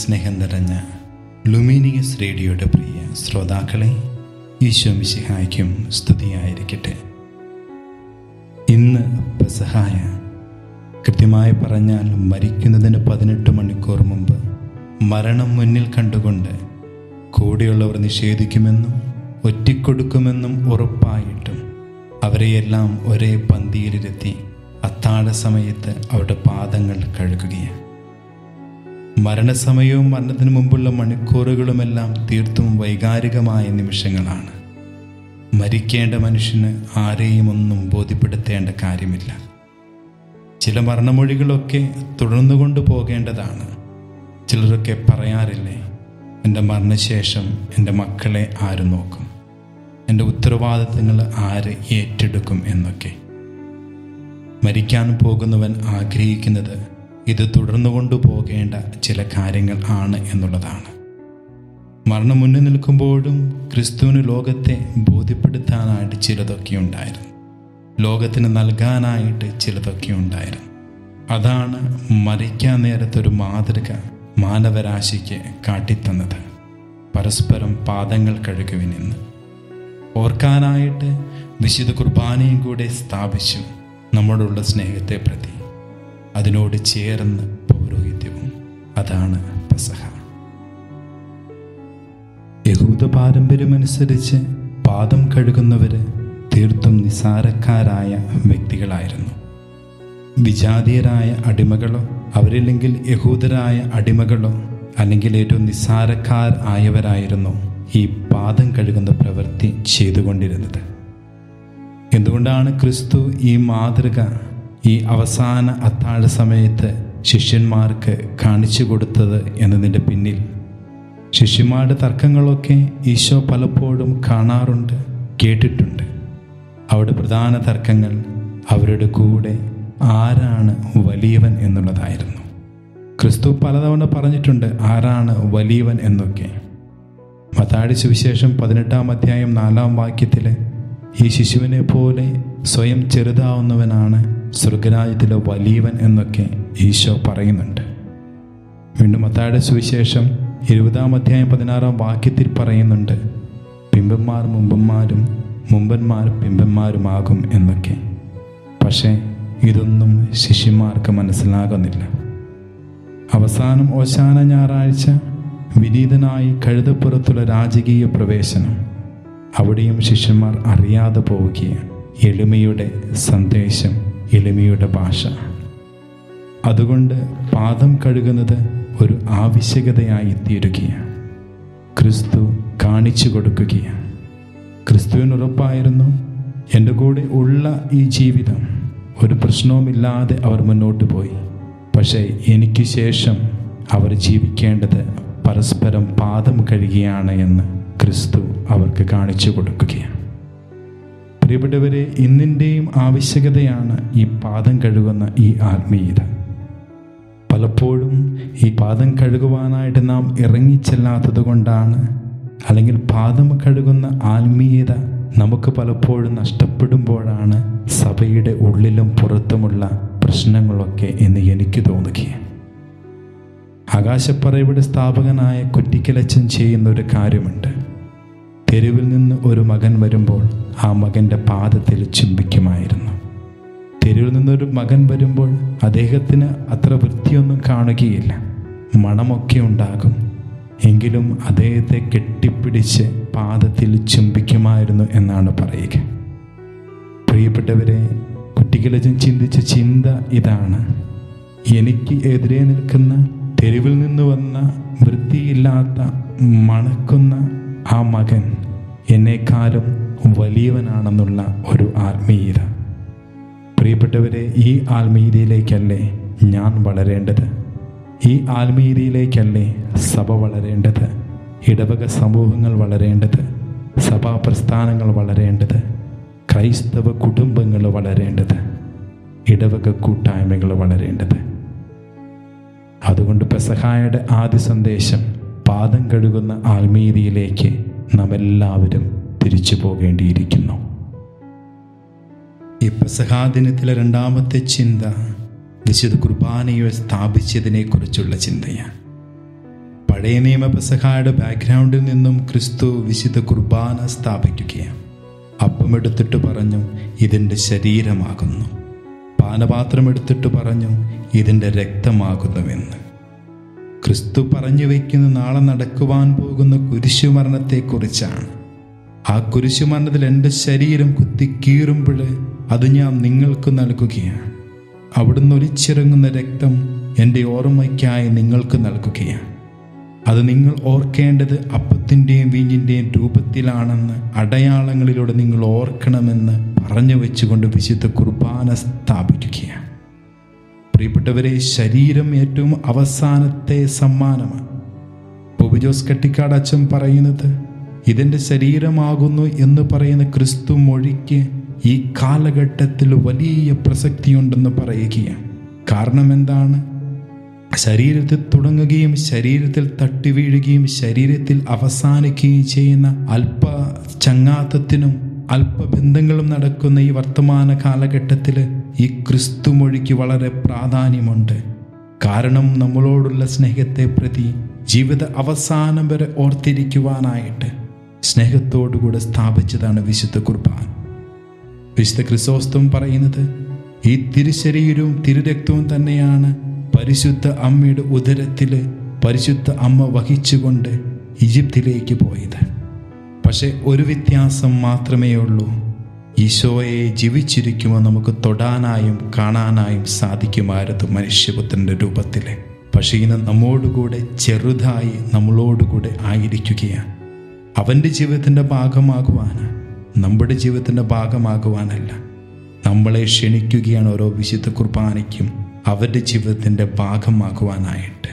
സ്നേഹം നിറഞ്ഞ ലുമീനിയസ് റേഡിയോയുടെ പ്രിയ ശ്രോതാക്കളെ ഈശോ മിശിഹായ്ക്കും സ്തുതിയായിരിക്കട്ടെ. ഇന്ന് പെസഹായ കൃത്യമായി പറഞ്ഞാൽ മരിക്കുന്നതിന് പതിനെട്ട് മണിക്കൂർ മുമ്പ് മരണം മുന്നിൽ കണ്ടുകൊണ്ട് കൂടെയുള്ളവർ നിഷേധിക്കുമെന്നും ഒറ്റിക്കൊടുക്കുമെന്നും ഉറപ്പായിട്ടും അവരെയെല്ലാം ഒരേ പന്തിയിലിരുത്തി അത്താഴ സമയത്ത് അവരുടെ പാദങ്ങൾ കഴുകുകയാണ്. മരണസമയവും മരണത്തിന് മുമ്പുള്ള മണിക്കൂറുകളുമെല്ലാം തീർത്തും വൈകാരികമായ നിമിഷങ്ങളാണ്. മരിക്കേണ്ട മനുഷ്യന് ആരെയും ഒന്നും ബോധ്യപ്പെടുത്തേണ്ട കാര്യമില്ല. ചില മരണമൊഴികളൊക്കെ തുടർന്നുകൊണ്ട് പോകേണ്ടതാണ്. ചിലരൊക്കെ പറയാറില്ലേ എന്റെ മരണശേഷം എന്റെ മക്കളെ ആര് നോക്കും? എന്റെ ഉത്തരവാദിത്തങ്ങൾ ആര് ഏറ്റെടുക്കും? എന്നൊക്കെ. മരിക്കാൻ പോകുന്നവൻ ആഗ്രഹിക്കുന്നത് ഇത് തുടർന്നു കൊണ്ടുപോകേണ്ട ചില കാര്യങ്ങൾ ആണ് എന്നുള്ളതാണ്. മരണം മുന്നിൽ നിൽക്കുമ്പോഴും ക്രിസ്തുവിന് ലോകത്തെ ബോധ്യപ്പെടുത്താനായിട്ട് ചിലതൊക്കെ ഉണ്ടായിരുന്നു. ലോകത്തിന് നൽകാനായിട്ട് ചിലതൊക്കെ ഉണ്ടായിരുന്നു. അതാണ് മരിക്കാൻ നേരത്തൊരു മാതൃക മാനവരാശിക്ക് കാട്ടിത്തന്നത്. പരസ്പരം പാദങ്ങൾ കഴുകുവിനെന്ന് ഓർക്കാനായിട്ട് വിശുദ്ധ കുർബാനയും കൂടെ സ്ഥാപിച്ചു നമ്മളുള്ള സ്നേഹത്തെ പ്രതി അതിനോട് ചേർന്ന് പൗരോഹിത്യവും അതാണ് പെസഹ. യഹൂദ പാരമ്പര്യമനുസരിച്ച് പാദം കഴുകുന്നവര് തീർത്തും നിസാരക്കാരായ വ്യക്തികളായിരുന്നു. വിജാതീയരായ അടിമകളോ അവരില്ലെങ്കിൽ യഹൂദരായ അടിമകളോ അല്ലെങ്കിൽ ഏറ്റവും നിസാരക്കാർ ആയവരായിരുന്നു ഈ പാദം കഴുകുന്ന പ്രവൃത്തി ചെയ്തുകൊണ്ടിരുന്നത്. എന്തുകൊണ്ടാണ് ക്രിസ്തു ഈ മാതൃക ഈ അവസാന അത്താഴ സമയത്ത് ശിഷ്യന്മാർക്ക് കാണിച്ചു കൊടുത്തത് എന്നതിന്റെ പിന്നിൽ. ശിഷ്യന്മാരുടെ തർക്കങ്ങളൊക്കെ ഈശോ പലപ്പോഴും കാണാറുണ്ട് കേട്ടിട്ടുണ്ട്. അവിടെ പ്രധാന തർക്കങ്ങൾ അവരുടെ കൂടെ ആരാണ് വലിയവൻ എന്നുള്ളതായിരുന്നു. ക്രിസ്തു പലതവണ പറഞ്ഞിട്ടുണ്ട് ആരാണ് വലിയവൻ എന്നൊക്കെ. മത്താടി സുവിശേഷം പതിനെട്ടാം അധ്യായം നാലാം വാക്യത്തിൽ ഈ ശിശുവിനെ പോലെ സ്വയം ചെറുതാവുന്നവനാണ് സ്വർഗരാജ്യത്തിലെ വലിയവൻ എന്നൊക്കെ ഈശോ പറയുന്നുണ്ട്. വീണ്ടും മത്തായുടെ സുവിശേഷം ഇരുപതാം അധ്യായം പതിനാറാം വാക്യത്തിൽ പറയുന്നുണ്ട് പിമ്പന്മാർ മുമ്പന്മാരും മുമ്പന്മാർ പിമ്പന്മാരുമാകും എന്നൊക്കെ. പക്ഷേ ഇതൊന്നും ശിഷ്യന്മാർക്ക് മനസ്സിലാകുന്നില്ല. അവസാനം ഓശാന ഞായറാഴ്ച വിനീതനായി കഴുതപ്പുറത്തുള്ള രാജകീയ പ്രവേശനം. അവിടെയും ശിഷ്യന്മാർ അറിയാതെ പോവുകയാണ്. എളിമയുടെ സന്ദേശം എളിമയുടെ ഭാഷ. അതുകൊണ്ട് പാദം കഴുകുന്നത് ഒരു ആവശ്യകതയായി തീരുകയാണ്. ക്രിസ്തു കാണിച്ചു കൊടുക്കുകയാണ്. ക്രിസ്തുവിന് ഉറപ്പായിരുന്നു എന്റെ കൂടെ ഉള്ള ഈ ജീവിതം ഒരു പ്രശ്നവുമില്ലാതെ അവർ മുന്നോട്ട് പോയി. പക്ഷേ എനിക്ക് ശേഷം അവർ ജീവിക്കേണ്ടത് പരസ്പരം പാദം കഴുകിയാണ് എന്ന്. ക്രിസ്തു അവർക്ക് കാണിച്ചു കൊടുക്കുകയാണ്. പ്രിയപ്പെട്ടവരെ ഇന്നിന്റെയും ആവശ്യകതയാണ് ഈ പാദം കഴുകുന്ന ഈ ആത്മീയത. പലപ്പോഴും ഈ പാദം കഴുകുവാനായിട്ട് നാം ഇറങ്ങിച്ചെല്ലാത്തത് കൊണ്ടാണ് അല്ലെങ്കിൽ പാദം കഴുകുന്ന ആത്മീയത നമുക്ക് പലപ്പോഴും നഷ്ടപ്പെടുമ്പോഴാണ് സഭയുടെ ഉള്ളിലും പുറത്തുമുള്ള പ്രശ്നങ്ങളൊക്കെ എന്ന് എനിക്ക് തോന്നുകയാണ്. ആകാശപ്പറയുടെ സ്ഥാപകനായ കുറ്റിക്കലച്ചൻ ചെയ്യുന്ന ഒരു കാര്യമുണ്ട്. തെരുവിൽ നിന്ന് ഒരു മകൻ വരുമ്പോൾ ആ മകന്റെ പാദത്തിൽ ചുംബിക്കുമായിരുന്നു തെരുവിൽ നിന്നൊരു മകൻ വരുമ്പോൾ അദ്ദേഹത്തിന് അത്ര വൃത്തിയൊന്നും കാണുകയില്ല. മണമൊക്കെ ഉണ്ടാകും. എങ്കിലും അദ്ദേഹത്തെ കെട്ടിപ്പിടിച്ച് പാദത്തിൽ ചുംബിക്കുമായിരുന്നു എന്നാണ് പറയുക. പ്രിയപ്പെട്ടവരെ കുട്ടികളജൻ ചിന്തിച്ച ചിന്ത ഇതാണ്. എനിക്ക് എതിരെ നിൽക്കുന്ന തെരുവിൽ നിന്ന് വന്ന വൃത്തിയില്ലാത്ത മണക്കുന്ന ആ മകൻ എന്നെക്കാളും വലിയവനാണെന്നുള്ള ഒരു ആത്മീയത. പ്രിയപ്പെട്ടവരെ ഈ ആത്മീയതയിലേക്കല്ലേ ഞാൻ വളരേണ്ടത്? ഈ ആത്മീയതയിലേക്കല്ലേ സഭ വളരേണ്ടത്? ഇടവക സമൂഹങ്ങൾ വളരേണ്ടത്? സഭാ പ്രസ്ഥാനങ്ങൾ വളരേണ്ടത്? ക്രൈസ്തവ കുടുംബങ്ങൾ വളരേണ്ടത്? ഇടവക കൂട്ടായ്മകൾ വളരേണ്ടത്? അതുകൊണ്ട് പെസഹായുടെ ആദ്യ സന്ദേശം പാദം കഴുകുന്ന ആത്മീയതയിലേക്ക് നാം എല്ലാവരും തിരിച്ചു പോകേണ്ടിയിരിക്കുന്നു. ഈ പ്രസഹാദിനത്തിലെ രണ്ടാമത്തെ ചിന്ത വിശുദ്ധ കുർബാനയെ സ്ഥാപിച്ചതിനെക്കുറിച്ചുള്ള ചിന്തയാണ്. പഴയ നിയമ പെസഹായുടെ ബാക്ക്ഗ്രൗണ്ടിൽ നിന്നും ക്രിസ്തു വിശുദ്ധ കുർബാന സ്ഥാപിക്കുകയാണ്. അപ്പമെടുത്തിട്ട് പറഞ്ഞു ഇതിന്റെ ശരീരമാകുന്നു. പാനപാത്രം എടുത്തിട്ട് പറഞ്ഞു ഇതിന്റെ രക്തമാകുന്നുവെന്ന്. ക്രിസ്തു പറഞ്ഞു വയ്ക്കുന്ന നാളെ നടക്കുവാൻ പോകുന്ന കുരിശുമരണത്തെക്കുറിച്ചാണ്. ആ കുരിശുമരണത്തിൽ എന്റെ ശരീരം കുത്തി കീറുമ്പോൾ അത് ഞാൻ നിങ്ങൾക്ക് നൽകുകയാണ്. അവിടുന്ന് ഒലിച്ചിറങ്ങുന്ന രക്തം എന്റെ ഓർമ്മയ്ക്കായി നിങ്ങൾക്ക് നൽകുകയാണ്. അത് നിങ്ങൾ ഓർക്കേണ്ടത് അപ്പത്തിന്റെയും വീഞ്ഞിന്റെയും രൂപത്തിലാണെന്ന് അടയാളങ്ങളിലൂടെ നിങ്ങൾ ഓർക്കണമെന്ന് പറഞ്ഞു വെച്ചുകൊണ്ട് വിശുദ്ധ കുർബാന സ്ഥാപിക്കുകയാണ്. പ്രിയപ്പെട്ടവരെ ശരീരം ഏറ്റവും അവസാനത്തെ സമ്മാനമാണ്. ബോബി ജോസ് കട്ടിക്കാട് അച്ഛൻ പറയുന്നത് ഇതിന്റെ ശരീരമാകുന്നു എന്ന് പറയുന്ന ക്രിസ്തു മൊഴിക്ക് ഈ കാലഘട്ടത്തിൽ വലിയ പ്രസക്തിയുണ്ടെന്ന് പറയുകയാണ്. കാരണം എന്താണ്? ശരീരത്തിൽ തുടങ്ങുകയും ശരീരത്തിൽ തട്ടി വീഴുകയും ശരീരത്തിൽ അവസാനിക്കുകയും ചെയ്യുന്ന അല്പ ചങ്ങാത്തത്തിനും അല്പബന്ധങ്ങളും നടക്കുന്ന ഈ വർത്തമാന കാലഘട്ടത്തിൽ ഈ ക്രിസ്തു മൊഴിക്ക് വളരെ പ്രാധാന്യമുണ്ട്. കാരണം നമ്മളോടുള്ള സ്നേഹത്തെ പ്രതി ജീവിത അവസാനം വരെ ഓർത്തിരിക്കുവാനായിട്ട് സ്നേഹത്തോടുകൂടെ സ്ഥാപിച്ചതാണ് വിശുദ്ധ കുർബാൻ വിശുദ്ധ ക്രിസോസ്തം പറയുന്നത് ഈ തിരുശരീരവും തിരുരക്തവും തന്നെയാണ് പരിശുദ്ധ അമ്മയുടെ ഉദരത്തിൽ പരിശുദ്ധ അമ്മ വഹിച്ചുകൊണ്ട് ഈജിപ്തിലേക്ക് പോയത്. പക്ഷെ ഒരു വ്യത്യാസം മാത്രമേ ഉള്ളൂ. ഈശോയെ ജീവിച്ചിരിക്കുമ്പോൾ നമുക്ക് തൊടാനായും കാണാനായും സാധിക്കുമായിരുന്നു മനുഷ്യപുത്രന്റെ രൂപത്തിൽ. പക്ഷേ ഇന്ന് നമ്മോടുകൂടെ ചെറുതായി നമ്മളോടുകൂടെ ആയിരിക്കുകയാണ്. അവന്റെ ജീവിതത്തിന്റെ ഭാഗമാകുവാന് നമ്മുടെ ജീവിതത്തിന്റെ ഭാഗമാകുവാനല്ല. നമ്മളെ ക്ഷണിക്കുകയാണ് ഓരോ വിശുദ്ധ കുർബാനയ്ക്കും അവരുടെ ജീവിതത്തിന്റെ ഭാഗമാകുവാനായിട്ട്.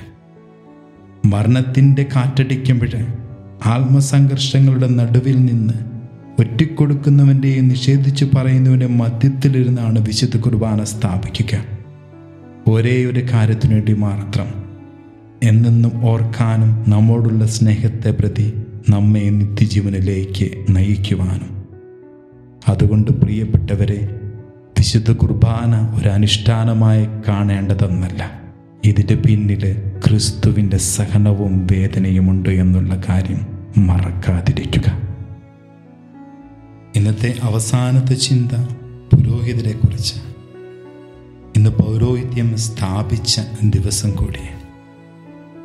മരണത്തിന്റെ കാറ്റടിക്കുമ്പോൾ ആത്മസംഘർഷങ്ങളുടെ നടുവിൽ നിന്ന് ഒറ്റിക്കൊടുക്കുന്നവന്റെയും നിഷേധിച്ച് പറയുന്നവന്റെ മധ്യത്തിലിരുന്നാണ് വിശുദ്ധ കുർബാന സ്ഥാപിക്കുക. ഒരേ ഒരു കാര്യത്തിനു വേണ്ടി മാത്രം എന്നെന്നും ഓർക്കാനും നമ്മോടുള്ള സ്നേഹത്തെ പ്രതി നമ്മെ നിത്യജീവനിലേക്ക് നയിക്കുവാനും. അതുകൊണ്ട് പ്രിയപ്പെട്ടവരെ വിശുദ്ധ കുർബാന ഒരു അനുഷ്ഠാനമായി കാണേണ്ടതെന്നല്ല. ഇതിന്റെ പിന്നിൽ ക്രിസ്തുവിന്റെ സഹനവും വേദനയുമുണ്ട് എന്നുള്ള കാര്യം മറക്കാതിരിക്കുക. ഇന്നത്തെ അവസാനത്തെ ചിന്ത പുരോഹിതരെക്കുറിച്ച്. ഇന്ന് പൗരോഹിത്യം സ്ഥാപിച്ച ദിവസം കൂടി.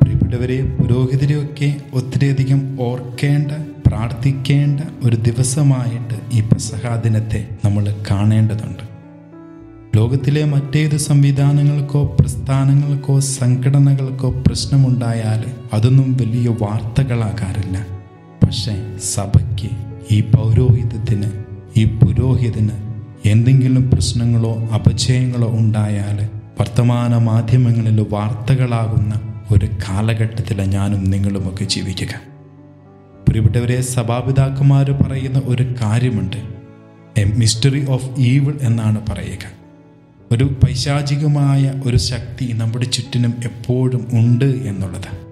പ്രിയപ്പെട്ടവരെ പുരോഹിതരെയൊക്കെ ഒത്തിരിയധികം ഓർക്കേണ്ട പ്രാർത്ഥിക്കേണ്ട ഒരു ദിവസമായിട്ട് ഈ പ്രസഹാദിനത്തെ നമ്മൾ കാണേണ്ടതുണ്ട്. ലോകത്തിലെ മറ്റേത് സംവിധാനങ്ങൾക്കോ പ്രസ്ഥാനങ്ങൾക്കോ സംഘടനകൾക്കോ പ്രശ്നമുണ്ടായാൽ അതൊന്നും വലിയ വാർത്തകളാകാറില്ല. പക്ഷേ സഭയ്ക്ക് ഈ പൗരോഹിതത്തിന് ഈ പുരോഹിതന് എന്തെങ്കിലും പ്രശ്നങ്ങളോ അപചയങ്ങളോ ഉണ്ടായാൽ വർത്തമാന മാധ്യമങ്ങളിൽ വാർത്തകളാകുന്ന ഒരു കാലഘട്ടത്തിലാണ് ഞാനും നിങ്ങളുമൊക്കെ ജീവിക്കുക. പ്രിയപ്പെട്ടവരെ സഭാപിതാക്കന്മാർ പറയുന്ന ഒരു കാര്യമുണ്ട്. എ മിസ്റ്ററി ഓഫ് ഈവിൾ എന്നാണ് പറയുക. ഒരു പൈശാചികമായ ഒരു ശക്തി നമ്മുടെ ചുറ്റിനും എപ്പോഴും ഉണ്ട് എന്നുള്ളത്.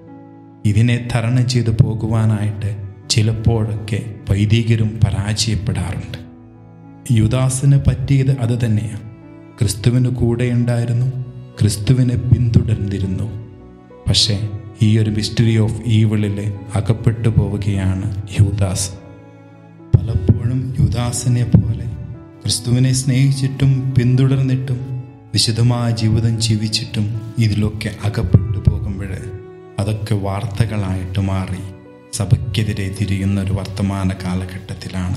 ഇതിനെ തരണം ചെയ്തു പോകുവാനായിട്ട് ചിലപ്പോഴൊക്കെ വൈദികരും പരാജയപ്പെടാറുണ്ട്. യുദാസിന് പറ്റിയത് അത് തന്നെയാണ്. ക്രിസ്തുവിന് കൂടെ ഉണ്ടായിരുന്നു ക്രിസ്തുവിനെ പിന്തുടർന്നിരുന്നു. പക്ഷേ ഈ ഒരു മിസ്റ്ററി ഓഫ് ഈവിളിൽ അകപ്പെട്ടു പോവുകയാണ് യുദാസ്. പലപ്പോഴും യുദാസിനെ പോലെ ക്രിസ്തുവിനെ സ്നേഹിച്ചിട്ടും പിന്തുടർന്നിട്ടും വിശുദ്ധമായ ജീവിതം ജീവിച്ചിട്ടും ഇതിലൊക്കെ അകപ്പെട്ടു പോകുമ്പോൾ അതൊക്കെ വാർത്തകളായിട്ട് മാറി സഭയ്ക്കെതിരെ തിരിയുന്ന ഒരു വർത്തമാന കാലഘട്ടത്തിലാണ്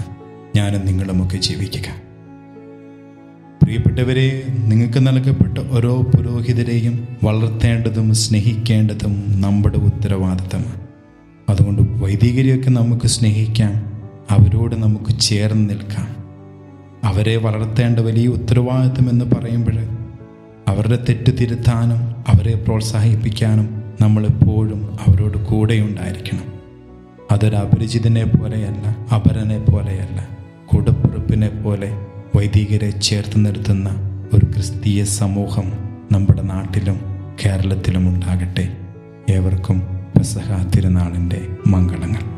ഞാനും നിങ്ങളുമൊക്കെ ജീവിക്കുക. പ്രിയപ്പെട്ടവരെ നിങ്ങൾക്ക് നൽകപ്പെട്ട ഓരോ പുരോഹിതരെയും വളർത്തേണ്ടതും സ്നേഹിക്കേണ്ടതും നമ്മുടെ ഉത്തരവാദിത്തമാണ്. അതുകൊണ്ട് വൈദികരെയൊക്കെ നമുക്ക് സ്നേഹിക്കാം അവരോട് നമുക്ക് ചേർന്ന് നിൽക്കാം. അവരെ വളർത്തേണ്ട വലിയ ഉത്തരവാദിത്തം എന്ന് പറയുമ്പോൾ അവരുടെ തെറ്റ് തിരുത്താനും അവരെ പ്രോത്സാഹിപ്പിക്കാനും നമ്മളെപ്പോഴും അവരോട് കൂടെയുണ്ടായിരിക്കണം. അതൊരു അപരിചിതനെ പോലെയല്ല അപരനെ പോലെയല്ല കൂടപ്പിറപ്പിനെ പോലെ വൈദികരെ ചേർത്ത് നിർത്തുന്ന ഒരു ക്രിസ്തീയ സമൂഹം നമ്മുടെ നാട്ടിലും കേരളത്തിലും ഉണ്ടാകട്ടെ. ഏവർക്കും പെസഹ തിരുനാളിന്റെ മംഗളങ്ങൾ.